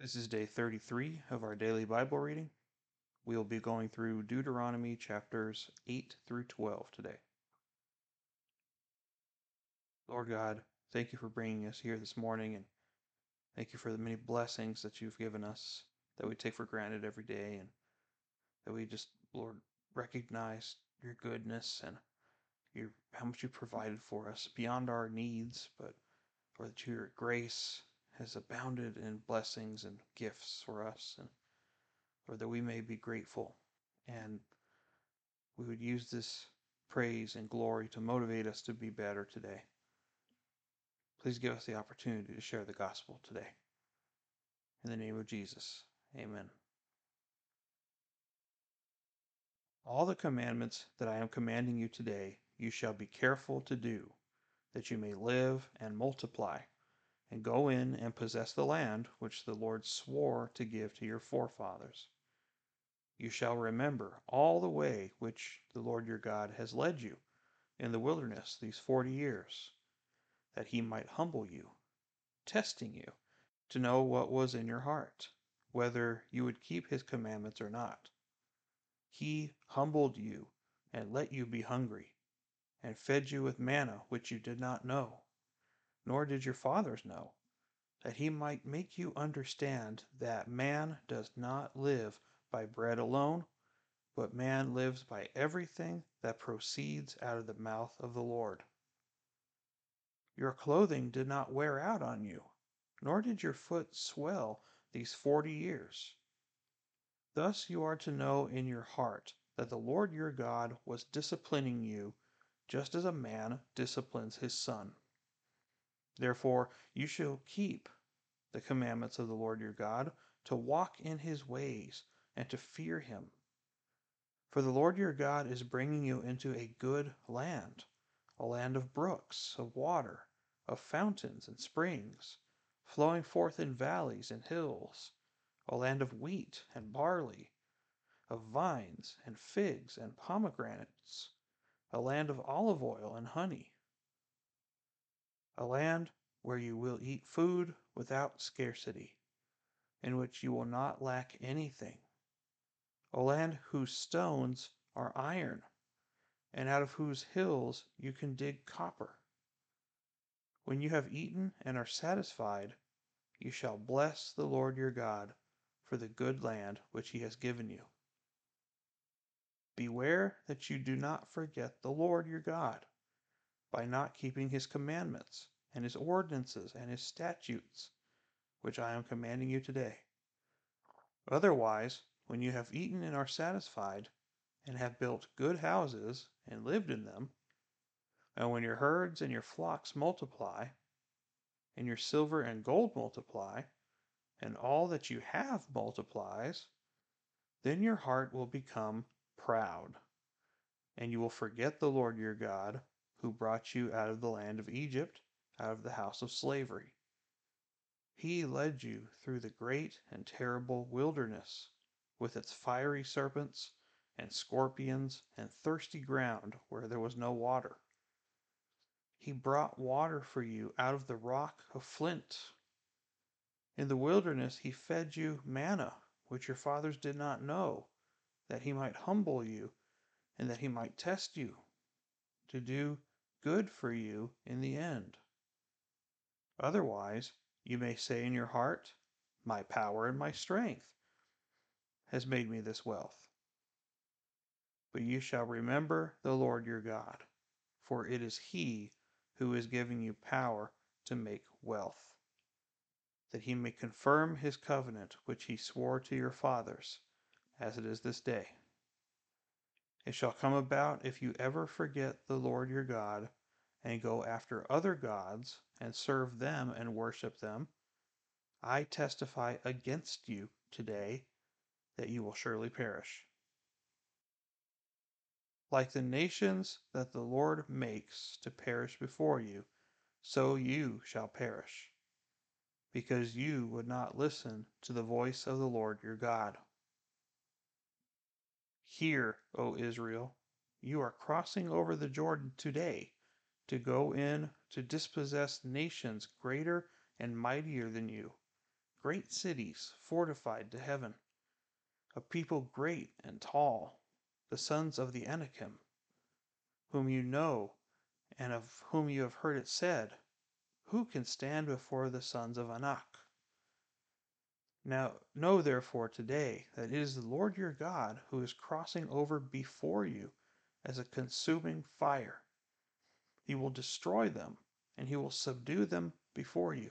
This is day 33 of our daily Bible reading. We will be going through Deuteronomy chapters 8 through 12 today. Lord God, thank you for bringing us here this morning and thank you for the many blessings that you've given us that we take for granted every day and that we just, Lord, recognize your goodness and your how much you provided for us beyond our needs, but for that your grace has abounded in blessings and gifts for us, and or that we may be grateful and we would use this praise and glory to motivate us to be better today. Please give us the opportunity to share the gospel today. In the name of Jesus, amen. All the commandments that I am commanding you today, you shall be careful to do, that you may live and multiply and go in and possess the land which the Lord swore to give to your forefathers. You shall remember all the way which the Lord your God has led you in the wilderness these forty years, that he might humble you, testing you to know what was in your heart, whether you would keep his commandments or not. He humbled you and let you be hungry, and fed you with manna which you did not know nor did your fathers know, that he might make you understand that man does not live by bread alone, but man lives by everything that proceeds out of the mouth of the Lord. Your clothing did not wear out on you, nor did your foot swell these forty years. Thus you are to know in your heart that the Lord your God was disciplining you just as a man disciplines his son. Therefore, you shall keep the commandments of the Lord your God, to walk in his ways, and to fear him. For the Lord your God is bringing you into a good land, a land of brooks, of water, of fountains and springs, flowing forth in valleys and hills, a land of wheat and barley, of vines and figs and pomegranates, a land of olive oil and honey a land where you will eat food without scarcity, in which you will not lack anything, a land whose stones are iron, and out of whose hills you can dig copper. When you have eaten and are satisfied, you shall bless the Lord your God for the good land which he has given you. Beware that you do not forget the Lord your God by not keeping his commandments and his ordinances and his statutes, which I am commanding you today. Otherwise, when you have eaten and are satisfied, and have built good houses and lived in them, and when your herds and your flocks multiply, and your silver and gold multiply, and all that you have multiplies, then your heart will become proud, and you will forget the Lord your God, who brought you out of the land of Egypt, out of the house of slavery. He led you through the great and terrible wilderness, with its fiery serpents and scorpions and thirsty ground where there was no water. He brought water for you out of the rock of flint. In the wilderness he fed you manna, which your fathers did not know, that he might humble you and that he might test you, to do good for you in the end. Otherwise, you may say in your heart, My power and my strength has made me this wealth. But you shall remember the Lord your God, for it is He who is giving you power to make wealth, that He may confirm His covenant which He swore to your fathers, as it is this day. It shall come about if you ever forget the Lord your God and go after other gods and serve them and worship them, I testify against you today that you will surely perish. Like the nations that the Lord makes to perish before you, so you shall perish, because you would not listen to the voice of the Lord your God. Hear, O Israel, you are crossing over the Jordan today to go in to dispossess nations greater and mightier than you, great cities fortified to heaven, a people great and tall, the sons of the Anakim, whom you know and of whom you have heard it said, Who can stand before the sons of Anak? Now know therefore today that it is the Lord your God who is crossing over before you as a consuming fire. He will destroy them, and he will subdue them before you,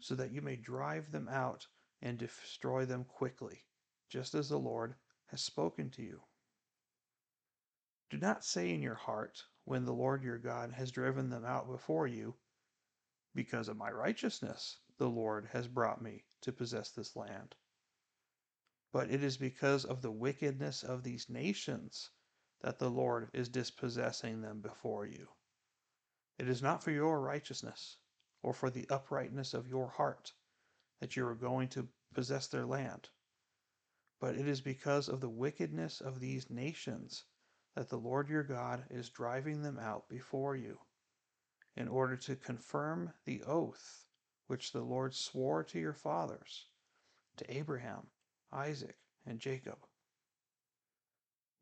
so that you may drive them out and destroy them quickly, just as the Lord has spoken to you. Do not say in your heart, when the Lord your God has driven them out before you, Because of my righteousness, the Lord has brought me to possess this land. But it is because of the wickedness of these nations that the Lord is dispossessing them before you. It is not for your righteousness or for the uprightness of your heart that you are going to possess their land, but it is because of the wickedness of these nations that the Lord your God is driving them out before you, in order to confirm the oath which the Lord swore to your fathers, to Abraham, Isaac, and Jacob.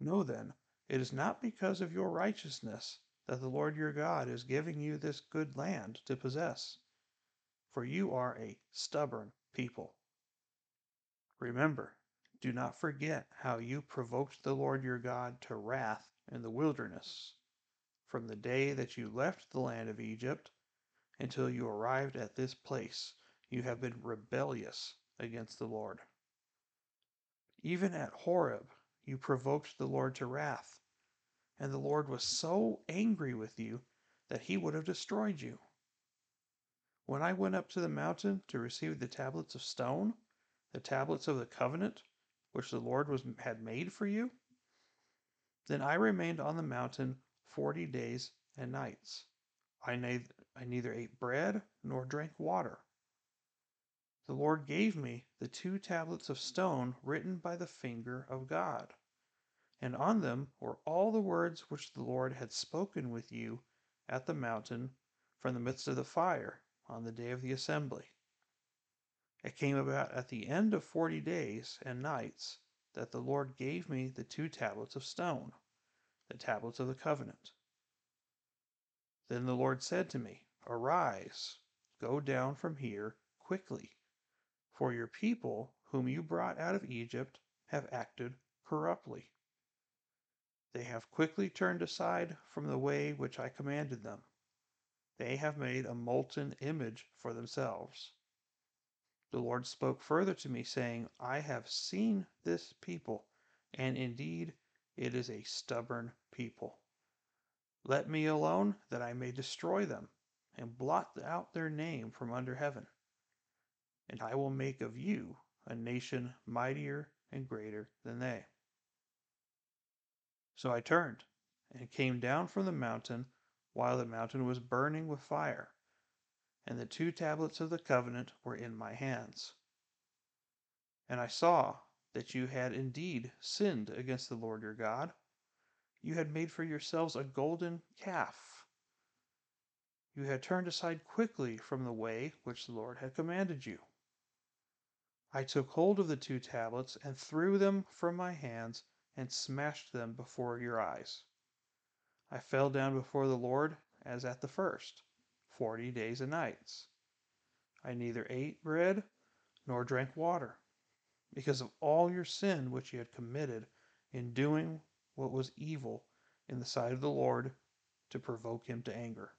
Know then, it is not because of your righteousness that the Lord your God is giving you this good land to possess, for you are a stubborn people. Remember, do not forget how you provoked the Lord your God to wrath in the wilderness, from the day that you left the land of Egypt until you arrived at this place. You have been rebellious against the Lord. Even at Horeb, you provoked the Lord to wrath, and the Lord was so angry with you that he would have destroyed you. When I went up to the mountain to receive the tablets of stone, the tablets of the covenant, which the Lord was, had made for you? Then I remained on the mountain forty days and nights. I, I neither ate bread nor drank water. The Lord gave me the two tablets of stone written by the finger of God, and on them were all the words which the Lord had spoken with you at the mountain from the midst of the fire on the day of the assembly. It came about at the end of forty days and nights that the Lord gave me the two tablets of stone, the tablets of the covenant. Then the Lord said to me, Arise, go down from here quickly, for your people, whom you brought out of Egypt, have acted corruptly. They have quickly turned aside from the way which I commanded them. They have made a molten image for themselves the Lord spoke further to me, saying, I have seen this people, and indeed it is a stubborn people. Let me alone, that I may destroy them, and blot out their name from under heaven. And I will make of you a nation mightier and greater than they. So I turned and came down from the mountain while the mountain was burning with fire and the two tablets of the covenant were in my hands. And I saw that you had indeed sinned against the Lord your God. You had made for yourselves a golden calf. You had turned aside quickly from the way which the Lord had commanded you. I took hold of the two tablets and threw them from my hands and smashed them before your eyes. I fell down before the Lord as at the first forty days and nights. I neither ate bread nor drank water, because of all your sin which you had committed in doing what was evil in the sight of the Lord to provoke him to anger.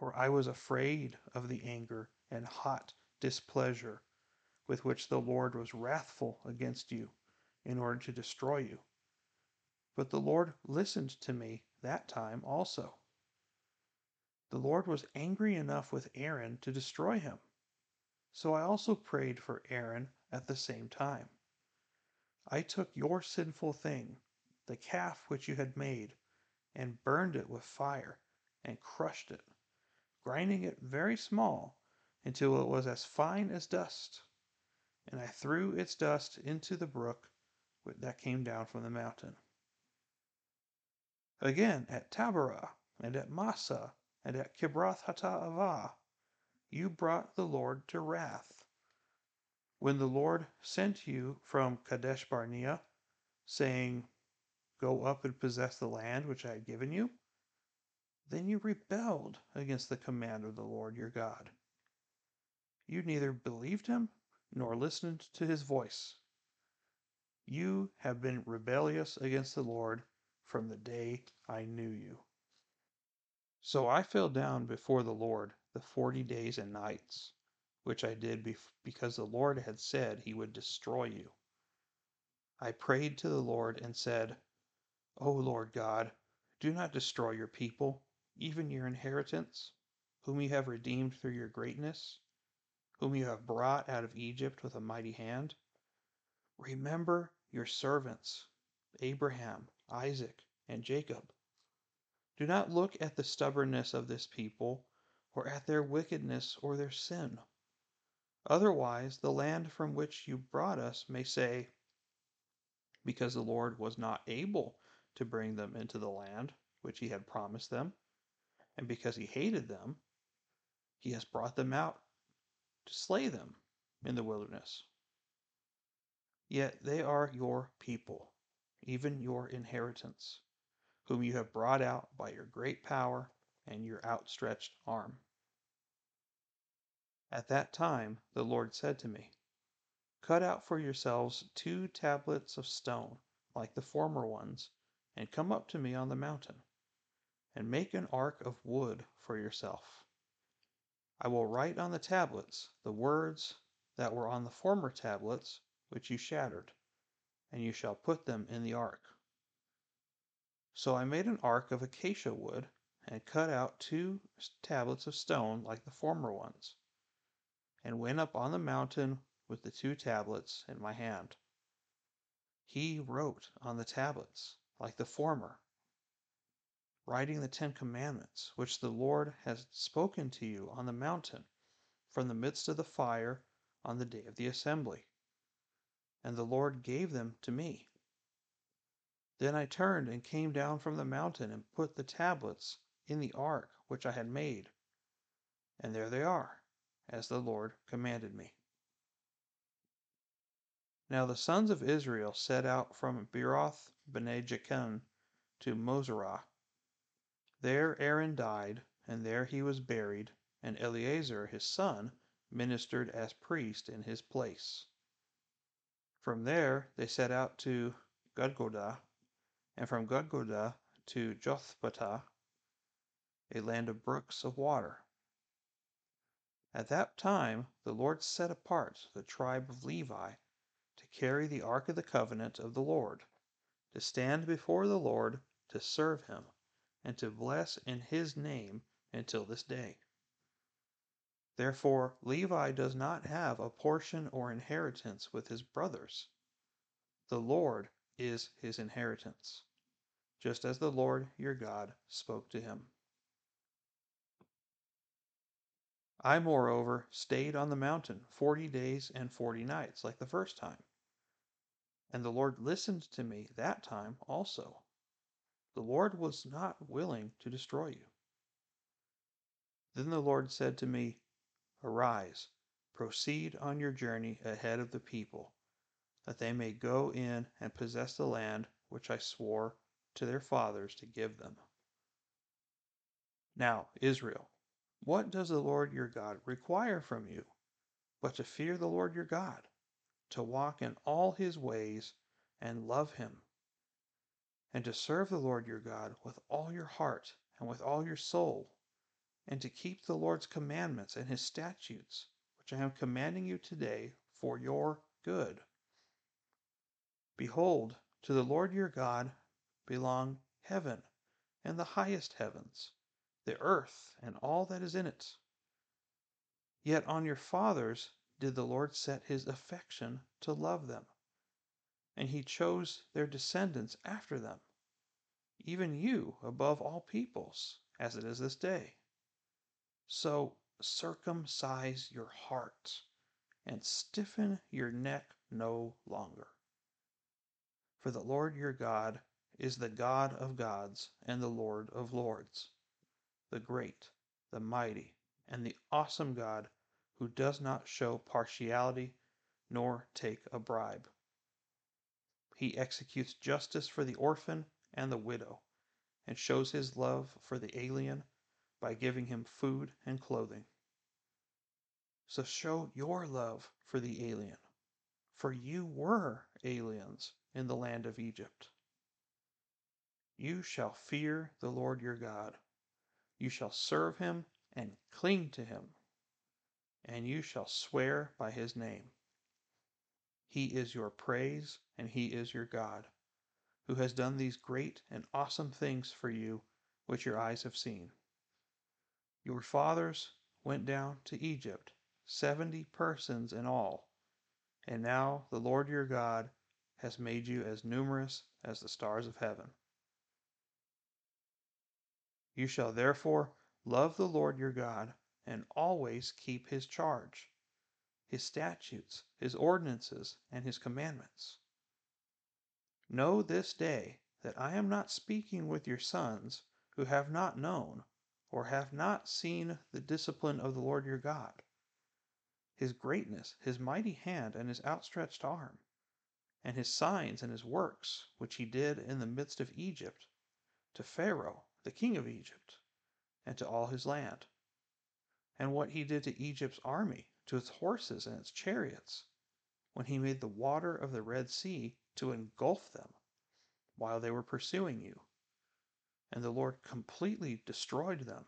For I was afraid of the anger and hot displeasure with which the Lord was wrathful against you in order to destroy you. But the Lord listened to me that time also the Lord was angry enough with Aaron to destroy him. So I also prayed for Aaron at the same time. I took your sinful thing, the calf which you had made, and burned it with fire, and crushed it, grinding it very small until it was as fine as dust. And I threw its dust into the brook that came down from the mountain. Again at Taberah and at Massah, and at Kibroth Hattaavah you brought the Lord to wrath. When the Lord sent you from Kadesh Barnea, saying, Go up and possess the land which I have given you, then you rebelled against the command of the Lord your God. You neither believed him nor listened to his voice. You have been rebellious against the Lord from the day I knew you. So I fell down before the Lord the forty days and nights, which I did because the Lord had said he would destroy you. I prayed to the Lord and said, O Lord God, do not destroy your people, even your inheritance, whom you have redeemed through your greatness, whom you have brought out of Egypt with a mighty hand. Remember your servants, Abraham, Isaac, and Jacob. Do not look at the stubbornness of this people, or at their wickedness or their sin. Otherwise, the land from which you brought us may say, Because the Lord was not able to bring them into the land which he had promised them, and because he hated them, he has brought them out to slay them in the wilderness. Yet they are your people, even your inheritance, whom you have brought out by your great power and your outstretched arm. At that time the Lord said to me, Cut out for yourselves two tablets of stone, like the former ones, and come up to me on the mountain, and make an ark of wood for yourself. I will write on the tablets the words that were on the former tablets which you shattered, and you shall put them in the ark. So I made an ark of acacia wood, and cut out two tablets of stone like the former ones, and went up on the mountain with the two tablets in my hand. He wrote on the tablets like the former, writing the Ten Commandments, which the Lord has spoken to you on the mountain from the midst of the fire on the day of the assembly. And the Lord gave them to me. Then I turned and came down from the mountain and put the tablets in the ark which I had made. And there they are, as the Lord commanded me. Now the sons of Israel set out from Beeroth Bene to Moserah there Aaron died, and there he was buried, and Eleazar his son ministered as priest in his place. From there they set out to Gudgodah, and from Gudgodah to Jothbatah, a land of brooks of water. At that time the Lord set apart the tribe of Levi to carry the ark of the covenant of the Lord, to stand before the Lord to serve him and to bless in his name until this day. Therefore, Levi does not have a portion or inheritance with his brothers. The Lord is his inheritance, just as the Lord your God spoke to him. I, moreover, stayed on the mountain forty days and forty nights, like the first time. And the Lord listened to me that time also. The Lord was not willing to destroy you. Then the Lord said to me, Arise, proceed on your journey ahead of the people, that they may go in and possess the land which I swore to their fathers to give them. Now, Israel, what does the Lord your God require from you but to fear the Lord your God, to walk in all his ways and love him? And to serve the Lord your God with all your heart and with all your soul, and to keep the Lord's commandments and his statutes, which I am commanding you today for your good. Behold, to the Lord your God belong heaven and the highest heavens, the earth and all that is in it. Yet on your fathers did the Lord set his affection to love them and he chose their descendants after them, even you above all peoples, as it is this day. So circumcise your heart and stiffen your neck no longer. For the Lord your God is the God of gods and the Lord of lords, the great, the mighty, and the awesome God who does not show partiality nor take a bribe. He executes justice for the orphan and the widow, and shows his love for the alien by giving him food and clothing. So show your love for the alien, for you were aliens in the land of Egypt. You shall fear the Lord your God. You shall serve him and cling to him, and you shall swear by his name. He is your praise, and he is your God, who has done these great and awesome things for you which your eyes have seen. Your fathers went down to Egypt, seventy persons in all, and now the Lord your God has made you as numerous as the stars of heaven. You shall therefore love the Lord your God and always keep his charge, his statutes, his ordinances, and his commandments. Know this day that I am not speaking with your sons who have not known or have not seen the discipline of the Lord your God, his greatness, his mighty hand, and his outstretched arm, and his signs and his works, which he did in the midst of Egypt, to Pharaoh, the king of Egypt, and to all his land, and what he did to Egypt's army, to its horses and its chariots, when he made the water of the Red Sea to engulf them while they were pursuing you, and the Lord completely destroyed them,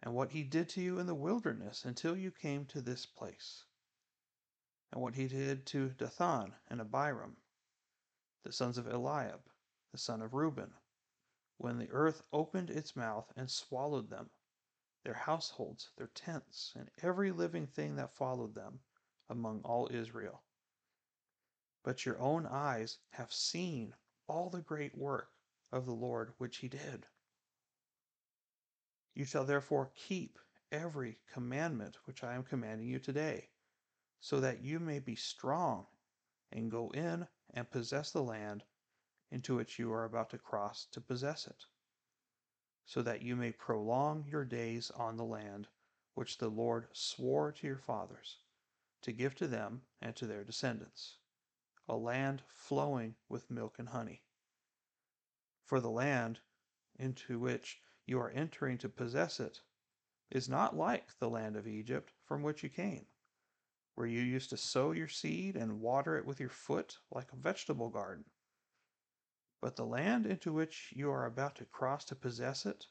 and what he did to you in the wilderness until you came to this place, and what he did to Dathan and Abiram, the sons of Eliab, the son of Reuben, when the earth opened its mouth and swallowed them, their households, their tents, and every living thing that followed them among all Israel. But your own eyes have seen all the great work of the Lord which he did. You shall therefore keep every commandment which I am commanding you today, so that you may be strong and go in and possess the land into which you are about to cross to possess it, so that you may prolong your days on the land which the Lord swore to your fathers to give to them and to their descendants, a land flowing with milk and honey. For the land into which you are entering to possess it is not like the land of Egypt from which you came, where you used to sow your seed and water it with your foot like a vegetable garden. But the land into which you are about to cross to possess it,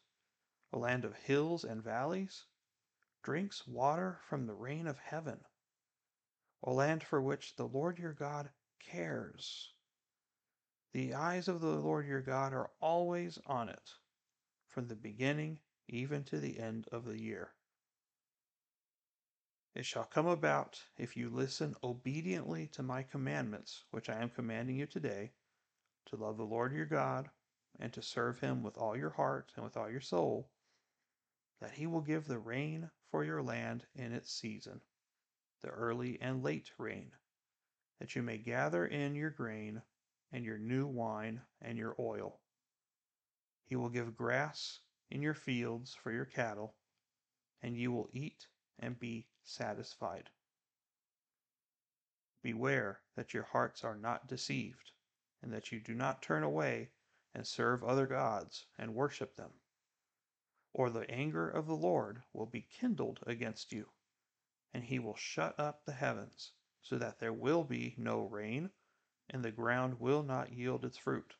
a land of hills and valleys, drinks water from the rain of heaven, a land for which the Lord your God cares. The eyes of the Lord your God are always on it, from the beginning even to the end of the year. It shall come about, if you listen obediently to my commandments, which I am commanding you today, to love the Lord your God, and to serve him with all your heart and with all your soul, that he will give the rain for your land in its season, the early and late rain, that you may gather in your grain and your new wine and your oil. He will give grass in your fields for your cattle, and you will eat and be satisfied. Beware that your hearts are not deceived and that you do not turn away and serve other gods and worship them. Or the anger of the Lord will be kindled against you, and he will shut up the heavens, so that there will be no rain, and the ground will not yield its fruit.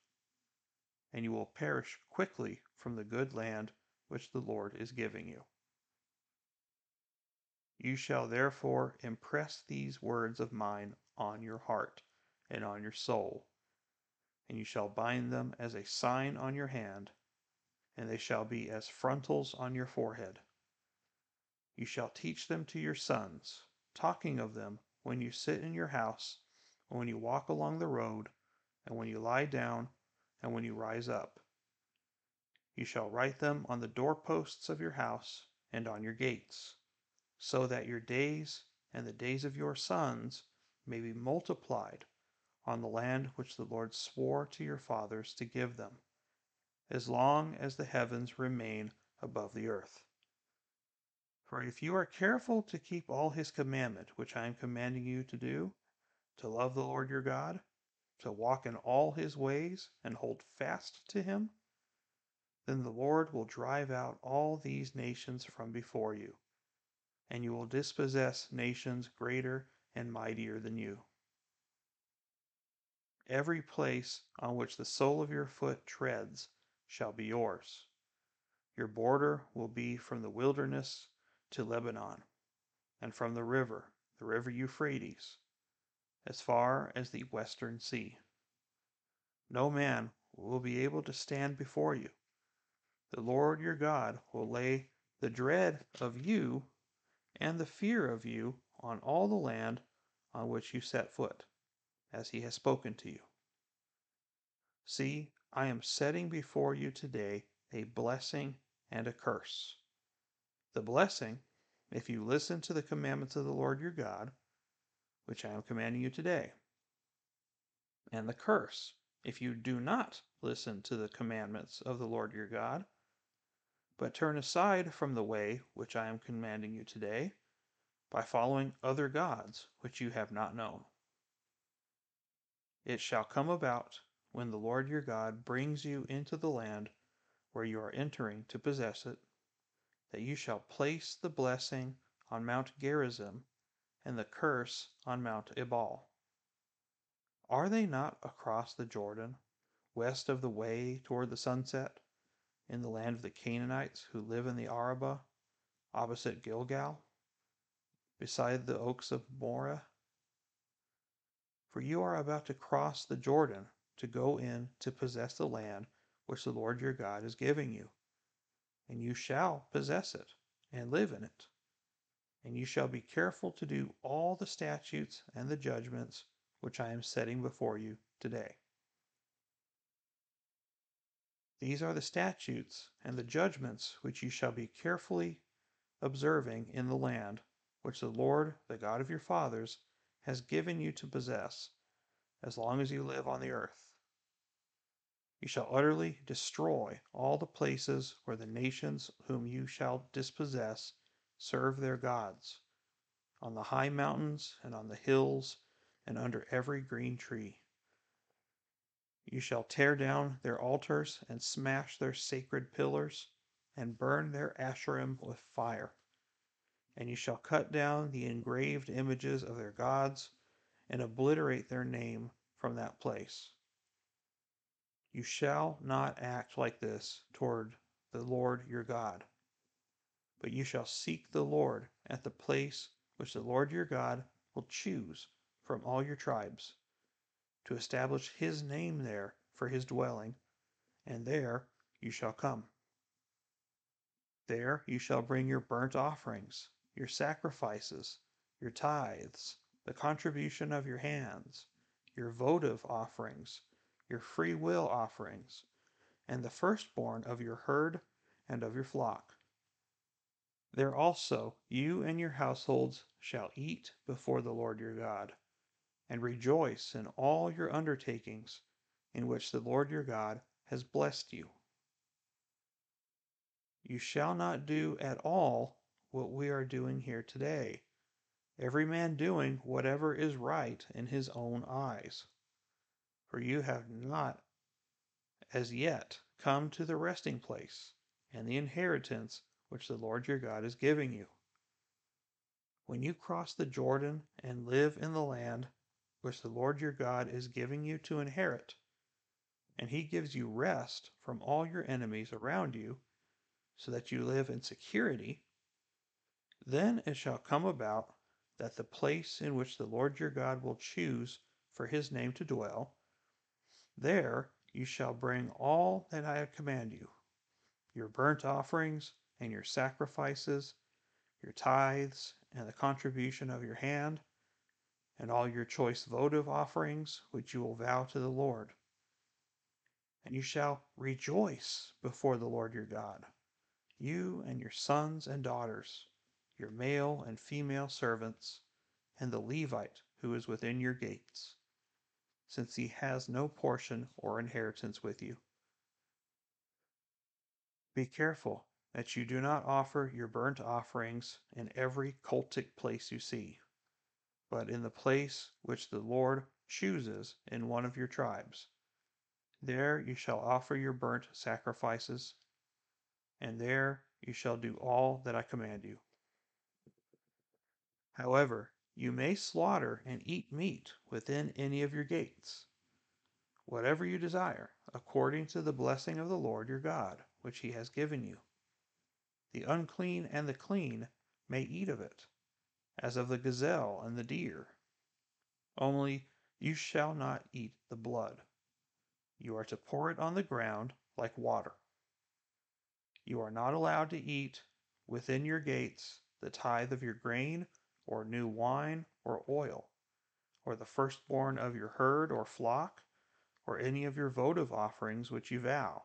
And you will perish quickly from the good land which the Lord is giving you. You shall therefore impress these words of mine on your heart and on your soul and you shall bind them as a sign on your hand, and they shall be as frontals on your forehead. You shall teach them to your sons, talking of them when you sit in your house, and when you walk along the road, and when you lie down, and when you rise up. You shall write them on the doorposts of your house and on your gates, so that your days and the days of your sons may be multiplied on the land which the Lord swore to your fathers to give them, as long as the heavens remain above the earth. For if you are careful to keep all his commandment, which I am commanding you to do, to love the Lord your God, to walk in all his ways, and hold fast to him, then the Lord will drive out all these nations from before you, and you will dispossess nations greater and mightier than you. Every place on which the sole of your foot treads shall be yours. Your border will be from the wilderness to Lebanon, and from the river, the river Euphrates, as far as the western sea. No man will be able to stand before you. The Lord your God will lay the dread of you and the fear of you on all the land on which you set foot, as he has spoken to you. See, I am setting before you today a blessing and a curse. The blessing, if you listen to the commandments of the Lord your God, which I am commanding you today. And the curse, if you do not listen to the commandments of the Lord your God, but turn aside from the way which I am commanding you today, by following other gods which you have not known. It shall come about when the Lord your God brings you into the land where you are entering to possess it, that you shall place the blessing on Mount Gerizim and the curse on Mount Ebal. Are they not across the Jordan, west of the way toward the sunset, in the land of the Canaanites who live in the Arabah, opposite Gilgal, beside the oaks of Moreh? For you are about to cross the Jordan to go in to possess the land which the Lord your God is giving you and you shall possess it and live in it. And you shall be careful to do all the statutes and the judgments which I am setting before you today. These are the statutes and the judgments which you shall be carefully observing in the land which the Lord, the God of your fathers, has given you to possess, as long as you live on the earth. You shall utterly destroy all the places where the nations whom you shall dispossess serve their gods, on the high mountains and on the hills and under every green tree. You shall tear down their altars and smash their sacred pillars and burn their asherim with fire. And you shall cut down the engraved images of their gods and obliterate their name from that place. You shall not act like this toward the Lord your God, but you shall seek the Lord at the place which the Lord your God will choose from all your tribes, to establish his name there for his dwelling, and there you shall come. There you shall bring your burnt offerings, your sacrifices, your tithes, the contribution of your hands, your votive offerings, your free will offerings, and the firstborn of your herd and of your flock. There also you and your households shall eat before the Lord your God, and rejoice in all your undertakings in which the Lord your God has blessed you. You shall not do at all what we are doing here today, every man doing whatever is right in his own eyes for you have not as yet come to the resting place and the inheritance which the Lord your God is giving you. When you cross the Jordan and live in the land which the Lord your God is giving you to inherit, and he gives you rest from all your enemies around you, so that you live in security, then it shall come about that the place in which the Lord your God will choose for his name to dwell there you shall bring all that I command you your burnt offerings and your sacrifices, your tithes and the contribution of your hand, and all your choice votive offerings which you will vow to the Lord. And you shall rejoice before the Lord your God, you and your sons and daughters, your male and female servants, and the Levite who is within your gates since he has no portion or inheritance with you. Be careful that you do not offer your burnt offerings in every cultic place you see, but in the place which the Lord chooses in one of your tribes. There you shall offer your burnt sacrifices, and there you shall do all that I command you. However, you may slaughter and eat meat within any of your gates, whatever you desire, according to the blessing of the Lord your God, which he has given you. The unclean and the clean may eat of it, as of the gazelle and the deer. Only you shall not eat the blood. You are to pour it on the ground like water. You are not allowed to eat within your gates the tithe of your grain, or new wine, or oil, or the firstborn of your herd or flock, or any of your votive offerings which you vow,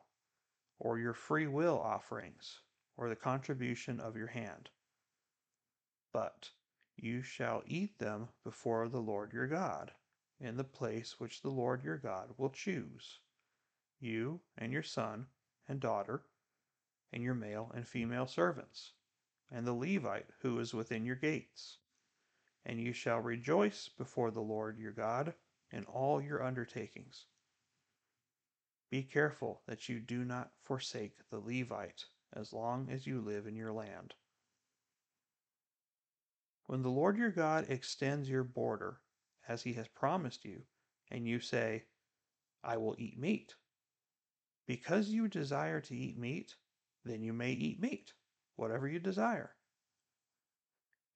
or your free will offerings or the contribution of your hand. But you shall eat them before the Lord your God, in the place which the Lord your God will choose, you and your son and daughter, and your male and female servants, and the Levite who is within your gates. And you shall rejoice before the Lord your God in all your undertakings. Be careful that you do not forsake the Levite as long as you live in your land. When the Lord your God extends your border, as he has promised you, and you say, I will eat meat, because you desire to eat meat, then you may eat meat, whatever you desire.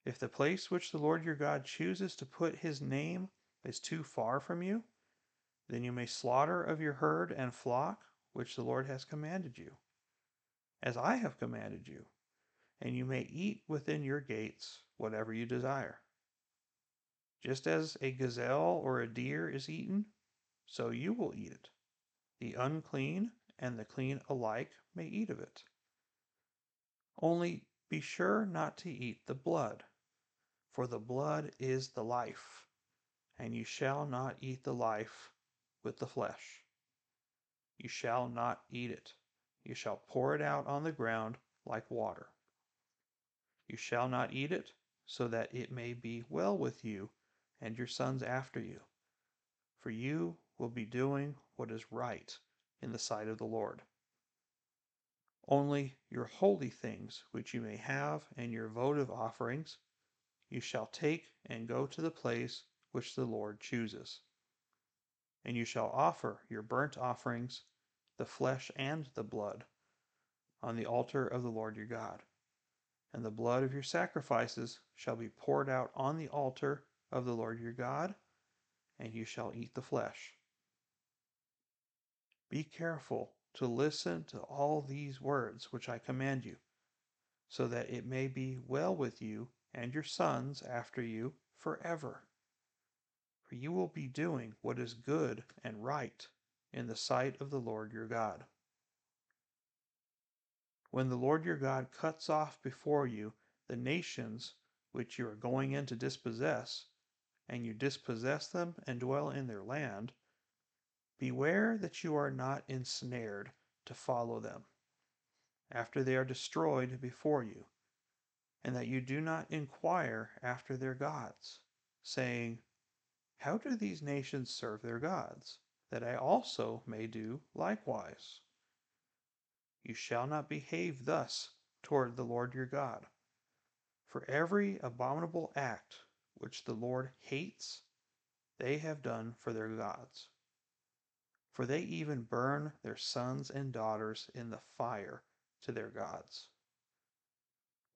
If the place which the Lord your God chooses to put his name is too far from you, then you may slaughter of your herd and flock which the Lord has commanded you as I have commanded you, and you may eat within your gates whatever you desire. Just as a gazelle or a deer is eaten, so you will eat it. The unclean and the clean alike may eat of it. Only be sure not to eat the blood, for the blood is the life, and you shall not eat the life with the flesh. You shall not eat it. You shall pour it out on the ground like water. You shall not eat it, so that it may be well with you and your sons after you. For you will be doing what is right in the sight of the Lord. Only your holy things which you may have and your votive offerings you shall take and go to the place which the Lord chooses. And you shall offer your burnt offerings the flesh and the blood, on the altar of the Lord your God. And the blood of your sacrifices shall be poured out on the altar of the Lord your God, and you shall eat the flesh. Be careful to listen to all these words which I command you, so that it may be well with you and your sons after you forever. For you will be doing what is good and right in the sight of the Lord your God. When the Lord your God cuts off before you the nations which you are going in to dispossess, and you dispossess them and dwell in their land, beware that you are not ensnared to follow them after they are destroyed before you, and that you do not inquire after their gods, saying, How do these nations serve their gods? that I also may do likewise. You shall not behave thus toward the Lord your God. For every abominable act which the Lord hates, they have done for their gods. For they even burn their sons and daughters in the fire to their gods.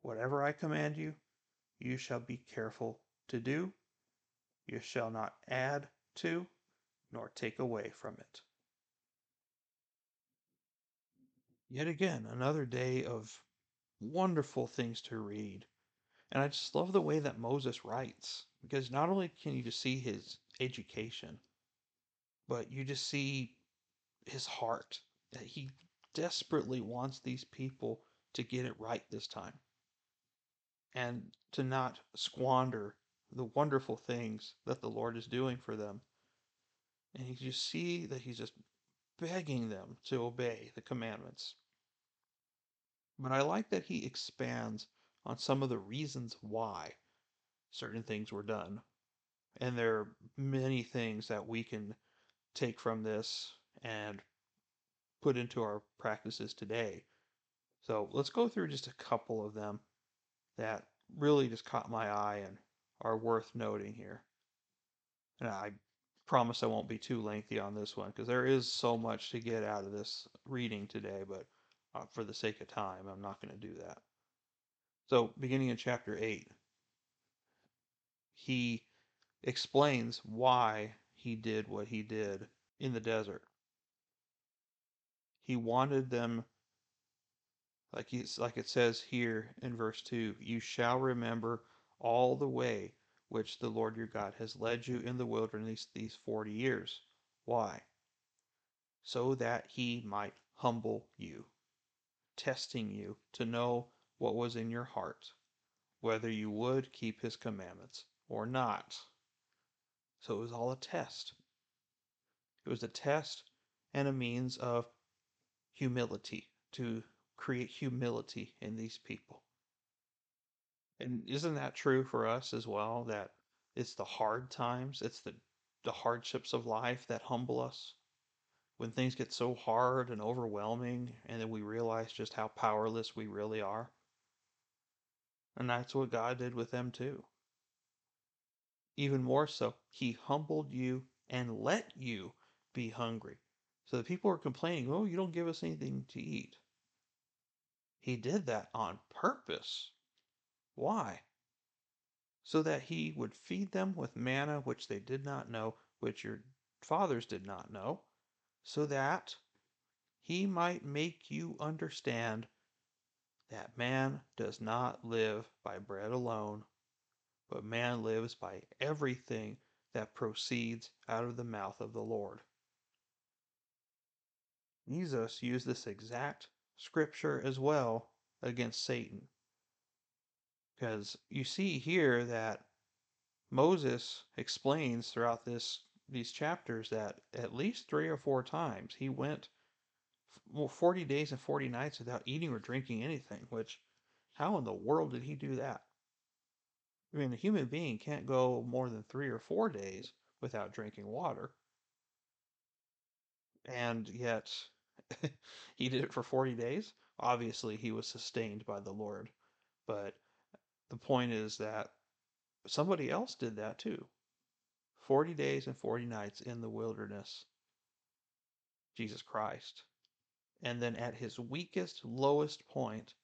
Whatever I command you, you shall be careful to do. You shall not add to nor take away from it. Yet again, another day of wonderful things to read. And I just love the way that Moses writes because not only can you just see his education, but you just see his heart that he desperately wants these people to get it right this time and to not squander the wonderful things that the Lord is doing for them and you just see that he's just begging them to obey the commandments. But I like that he expands on some of the reasons why certain things were done. And there are many things that we can take from this and put into our practices today. So let's go through just a couple of them that really just caught my eye and are worth noting here. And I promise I won't be too lengthy on this one because there is so much to get out of this reading today, but uh, for the sake of time, I'm not going to do that. So, beginning in chapter 8, he explains why he did what he did in the desert. He wanted them like like it says here in verse 2, you shall remember all the way which the Lord your God has led you in the wilderness these 40 years. Why? So that he might humble you, testing you to know what was in your heart, whether you would keep his commandments or not. So it was all a test. It was a test and a means of humility to create humility in these people. And isn't that true for us as well? That it's the hard times, it's the, the hardships of life that humble us. When things get so hard and overwhelming, and then we realize just how powerless we really are. And that's what God did with them too. Even more so, He humbled you and let you be hungry. So the people are complaining, oh, you don't give us anything to eat. He did that on purpose. Why? So that he would feed them with manna which they did not know, which your fathers did not know, so that he might make you understand that man does not live by bread alone, but man lives by everything that proceeds out of the mouth of the Lord. Jesus used this exact scripture as well against Satan. Because you see here that Moses explains throughout this these chapters that at least three or four times he went well 40 days and 40 nights without eating or drinking anything, which how in the world did he do that? I mean, a human being can't go more than 3 or 4 days without drinking water. And yet he did it for 40 days. Obviously, he was sustained by the Lord. But the point is that somebody else did that too. 40 days and 40 nights in the wilderness. Jesus Christ. And then at his weakest, lowest point,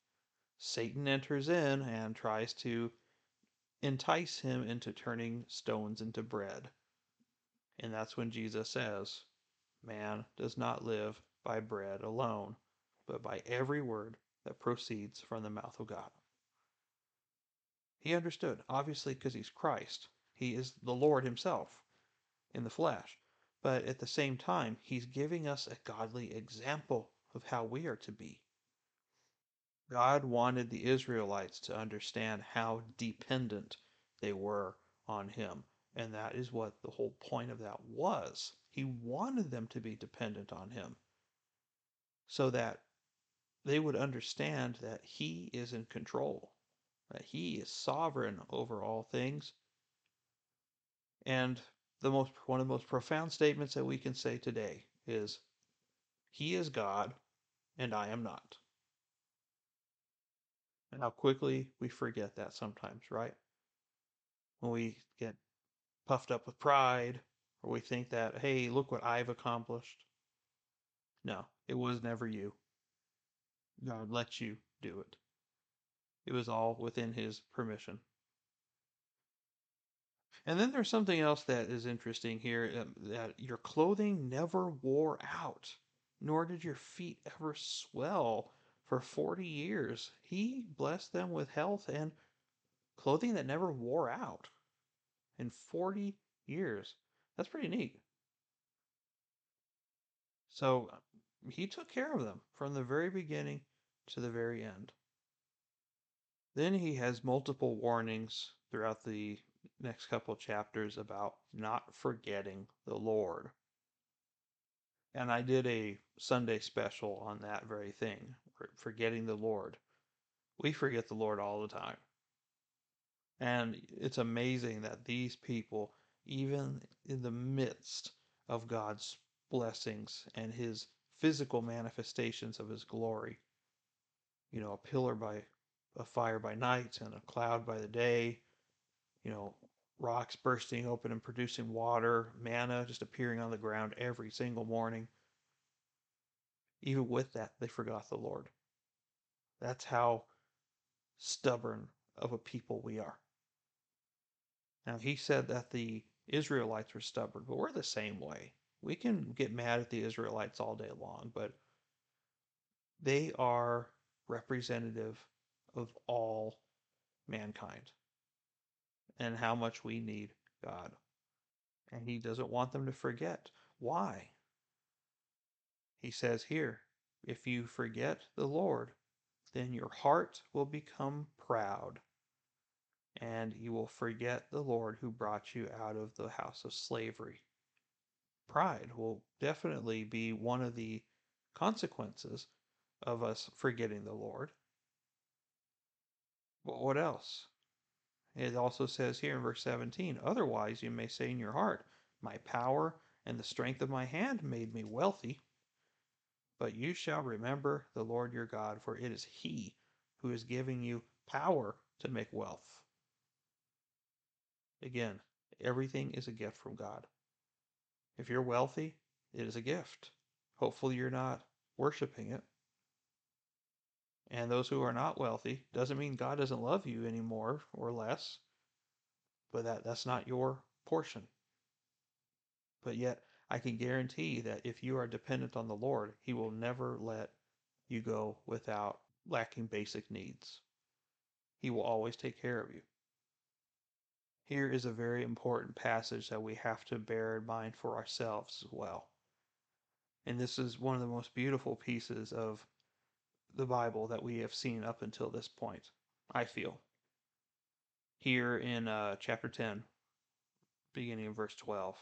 Satan enters in and tries to entice him into turning stones into bread. And that's when Jesus says, Man does not live by bread alone, but by every word that proceeds from the mouth of God. He understood, obviously, because he's Christ. He is the Lord himself in the flesh. But at the same time, he's giving us a godly example of how we are to be. God wanted the Israelites to understand how dependent they were on him. And that is what the whole point of that was. He wanted them to be dependent on him so that they would understand that he is in control, that he is sovereign over all things. And the most one of the most profound statements that we can say today is he is God and I am not. And how quickly we forget that sometimes, right? When we get puffed up with pride or we think that, hey, look what I've accomplished. No, it was never you. God let you do it. It was all within his permission. And then there's something else that is interesting here um, that your clothing never wore out, nor did your feet ever swell for 40 years. He blessed them with health and clothing that never wore out in 40 years. That's pretty neat. So he took care of them from the very beginning to the very end. Then he has multiple warnings throughout the next couple chapters about not forgetting the Lord. And I did a Sunday special on that very thing, forgetting the Lord. We forget the Lord all the time. And it's amazing that these people, even in the midst of God's blessings and his physical manifestations of his glory, you know, a pillar by a fire by night and a cloud by the day, you know, rocks bursting open and producing water, manna just appearing on the ground every single morning. Even with that, they forgot the Lord. That's how stubborn of a people we are. Now, he said that the Israelites were stubborn, but we're the same way. We can get mad at the Israelites all day long, but they are representative of all mankind and how much we need God. And he doesn't want them to forget. Why? He says here, if you forget the Lord, then your heart will become proud, and you will forget the Lord who brought you out of the house of slavery. Pride will definitely be one of the consequences of us forgetting the Lord. But what else? It also says here in verse 17, Otherwise you may say in your heart, My power and the strength of my hand made me wealthy. But you shall remember the Lord your God, for it is He who is giving you power to make wealth. Again, everything is a gift from God. If you're wealthy, it is a gift. Hopefully, you're not worshiping it. And those who are not wealthy doesn't mean God doesn't love you anymore or less, but that, that's not your portion. But yet, I can guarantee that if you are dependent on the Lord, He will never let you go without lacking basic needs. He will always take care of you. Here is a very important passage that we have to bear in mind for ourselves as well. And this is one of the most beautiful pieces of the Bible that we have seen up until this point, I feel. Here in uh, chapter 10, beginning in verse 12.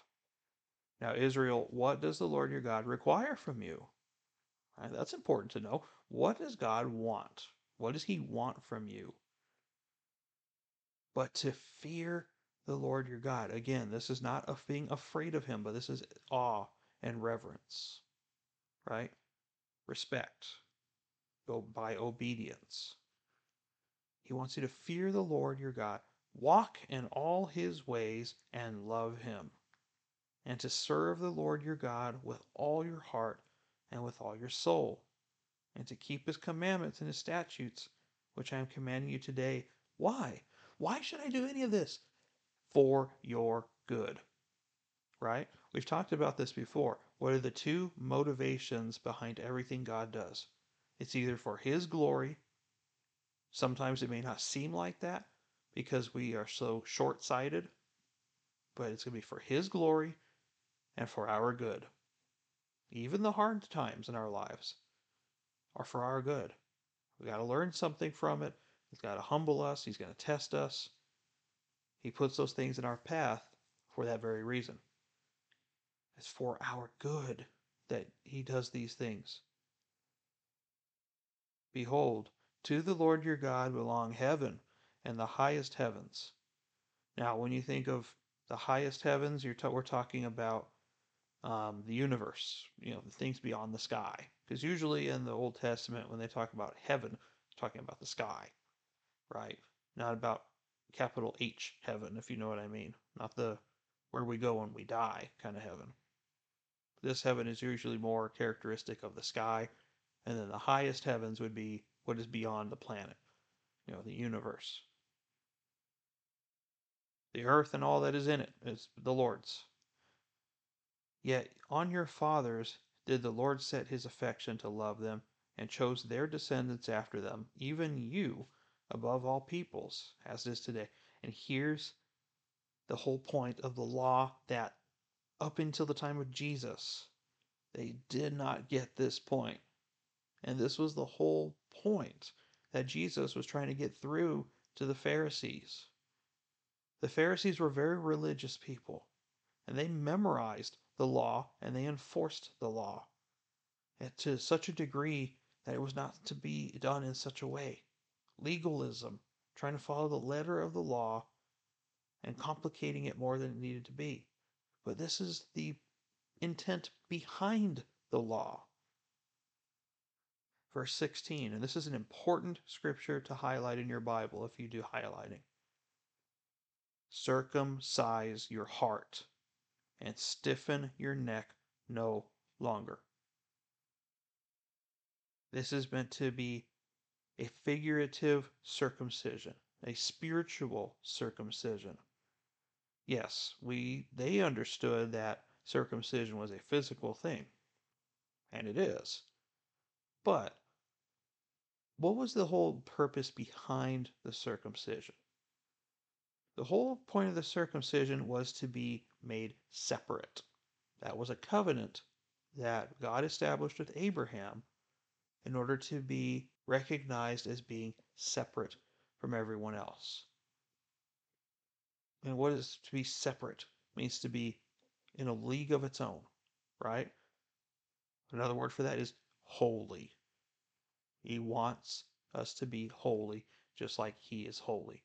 Now, Israel, what does the Lord your God require from you? Right, that's important to know. What does God want? What does He want from you? But to fear the Lord your God. Again, this is not of being afraid of Him, but this is awe and reverence, right? Respect. Go by obedience. He wants you to fear the Lord your God, walk in all His ways, and love Him and to serve the Lord your God with all your heart and with all your soul, and to keep his commandments and his statutes, which I am commanding you today. Why? Why should I do any of this? For your good. Right? We've talked about this before. What are the two motivations behind everything God does? It's either for his glory. Sometimes it may not seem like that because we are so short sighted, but it's going to be for his glory and for our good. Even the hard times in our lives are for our good. We got to learn something from it. He's got to humble us. He's going to test us. He puts those things in our path for that very reason. It's for our good that he does these things. Behold, to the Lord your God belong heaven and the highest heavens. Now, when you think of the highest heavens, you're we're talking about um, the universe, you know, the things beyond the sky. Because usually in the Old Testament, when they talk about heaven, talking about the sky, right? Not about capital H heaven, if you know what I mean. Not the where we go when we die kind of heaven. This heaven is usually more characteristic of the sky, and then the highest heavens would be what is beyond the planet, you know, the universe. The earth and all that is in it is the Lord's. Yet on your fathers did the Lord set his affection to love them, and chose their descendants after them, even you, above all peoples, as it is today. And here's the whole point of the law that up until the time of Jesus, they did not get this point. And this was the whole point that Jesus was trying to get through to the Pharisees. The Pharisees were very religious people, and they memorized the law and they enforced the law and to such a degree that it was not to be done in such a way. Legalism, trying to follow the letter of the law and complicating it more than it needed to be. But this is the intent behind the law. Verse 16, and this is an important scripture to highlight in your Bible if you do highlighting. Circumcise your heart and stiffen your neck no longer. This is meant to be a figurative circumcision, a spiritual circumcision. Yes, we they understood that circumcision was a physical thing, and it is. But what was the whole purpose behind the circumcision? The whole point of the circumcision was to be made separate. That was a covenant that God established with Abraham in order to be recognized as being separate from everyone else. And what is to be separate? Means to be in a league of its own, right? Another word for that is holy. He wants us to be holy just like he is holy.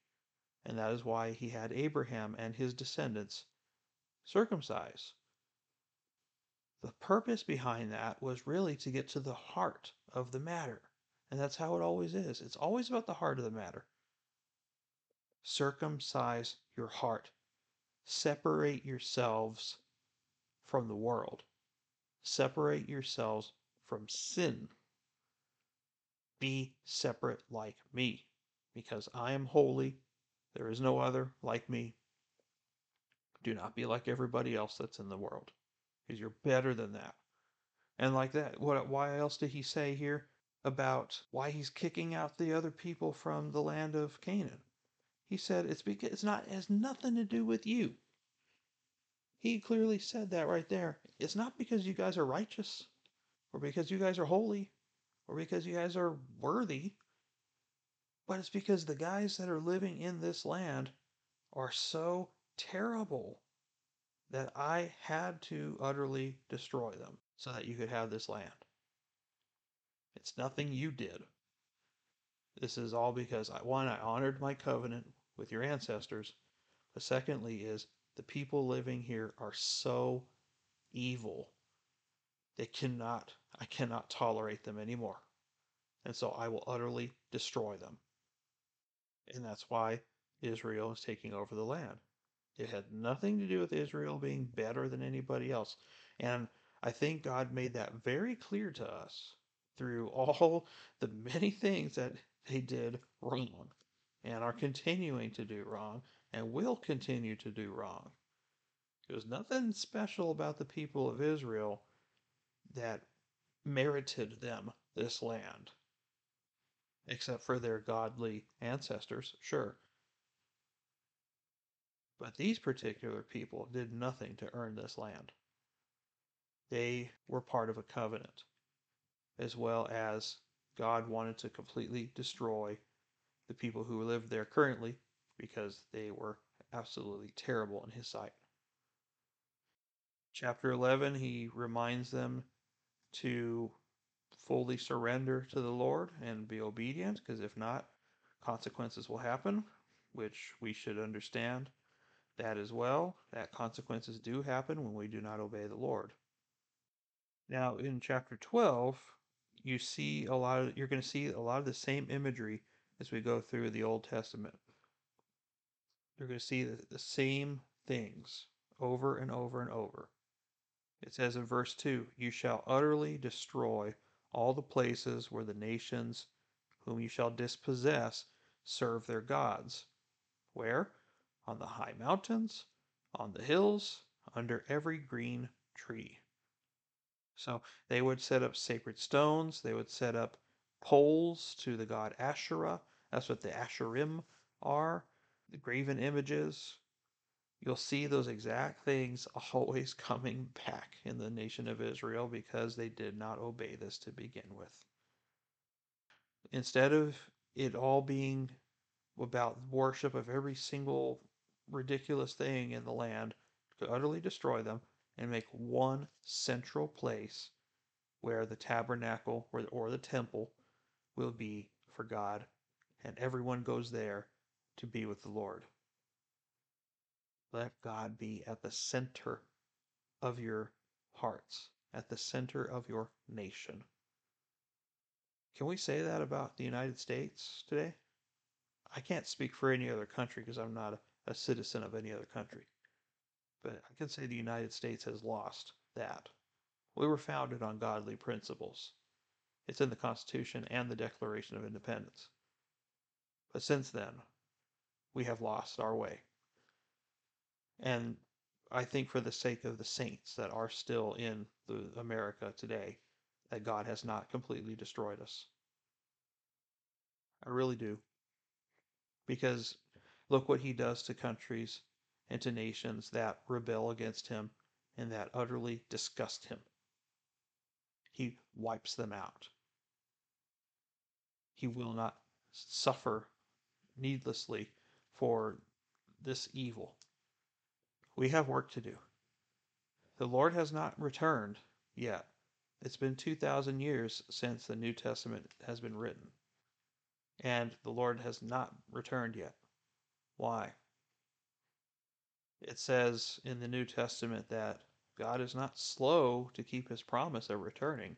And that is why he had Abraham and his descendants circumcised. The purpose behind that was really to get to the heart of the matter. And that's how it always is. It's always about the heart of the matter. Circumcise your heart. Separate yourselves from the world. Separate yourselves from sin. Be separate like me, because I am holy. There is no other like me. Do not be like everybody else that's in the world, because you're better than that. And like that, what? Why else did he say here about why he's kicking out the other people from the land of Canaan? He said it's because it's not it has nothing to do with you. He clearly said that right there. It's not because you guys are righteous, or because you guys are holy, or because you guys are worthy, but it's because the guys that are living in this land are so terrible that I had to utterly destroy them so that you could have this land. It's nothing you did. This is all because I one I honored my covenant with your ancestors. But secondly is the people living here are so evil. They cannot I cannot tolerate them anymore. And so I will utterly destroy them. And that's why Israel is taking over the land. It had nothing to do with Israel being better than anybody else. And I think God made that very clear to us through all the many things that they did wrong and are continuing to do wrong and will continue to do wrong. There's nothing special about the people of Israel that merited them this land, except for their godly ancestors, sure. But these particular people did nothing to earn this land. They were part of a covenant, as well as God wanted to completely destroy the people who live there currently because they were absolutely terrible in his sight. Chapter 11, he reminds them to fully surrender to the Lord and be obedient, because if not, consequences will happen, which we should understand that as well, that consequences do happen when we do not obey the Lord. Now, in chapter 12, you see a lot of, you're going to see a lot of the same imagery as we go through the Old Testament. You're going to see the, the same things over and over and over. It says in verse 2 You shall utterly destroy all the places where the nations whom you shall dispossess serve their gods. Where? On the high mountains, on the hills, under every green tree. So they would set up sacred stones, they would set up poles to the god Asherah. That's what the Asherim are, the graven images. You'll see those exact things always coming back in the nation of Israel because they did not obey this to begin with. Instead of it all being about worship of every single ridiculous thing in the land to utterly destroy them and make one central place where the tabernacle or, or the temple will be for God and everyone goes there to be with the Lord. Let God be at the center of your hearts, at the center of your nation. Can we say that about the United States today? I can't speak for any other country because I'm not a, a, citizen of any other country. But I can say the United States has lost that. We were founded on godly principles. It's in the Constitution and the Declaration of Independence. But since then, we have lost our way. And I think for the sake of the saints that are still in the America today, that God has not completely destroyed us. I really do. Because look what he does to countries and to nations that rebel against him and that utterly disgust him. He wipes them out. He will not suffer needlessly for this evil. We have work to do. The Lord has not returned yet. It's been 2,000 years since the New Testament has been written. And the Lord has not returned yet. Why? It says in the New Testament that God is not slow to keep his promise of returning,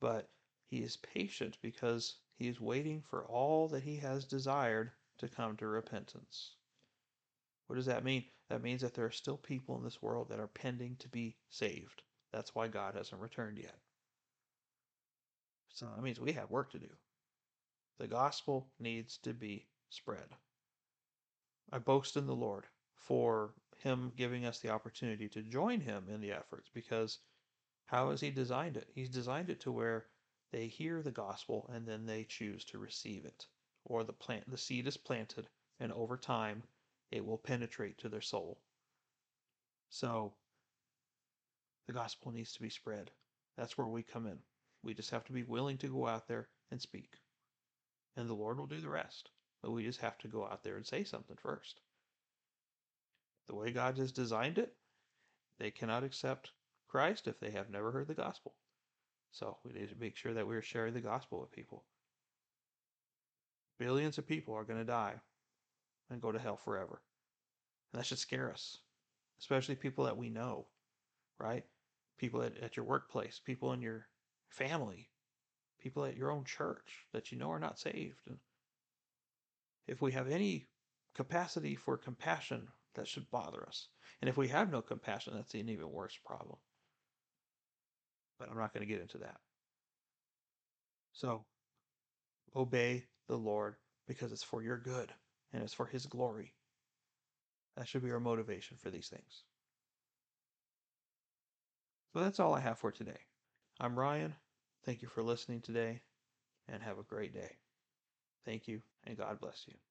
but he is patient because he is waiting for all that he has desired to come to repentance. What does that mean? That means that there are still people in this world that are pending to be saved. That's why God hasn't returned yet. So that means we have work to do. The gospel needs to be spread. I boast in the Lord for him giving us the opportunity to join him in the efforts because how has he designed it? He's designed it to where they hear the gospel and then they choose to receive it. Or the plant the seed is planted and over time it will penetrate to their soul. So the gospel needs to be spread. That's where we come in. We just have to be willing to go out there and speak. And the Lord will do the rest. But we just have to go out there and say something first. The way God has designed it, they cannot accept Christ if they have never heard the gospel. So we need to make sure that we're sharing the gospel with people. Billions of people are going to die and go to hell forever. And that should scare us, especially people that we know, right? People at, at your workplace, people in your family, people at your own church that you know are not saved. And if we have any capacity for compassion, that should bother us. And if we have no compassion, that's an even worse problem but I'm not going to get into that. So, obey the Lord because it's for your good and it's for His glory. That should be our motivation for these things. So that's all I have for today. I'm Ryan. Thank you for listening today and have a great day. Thank you and God bless you.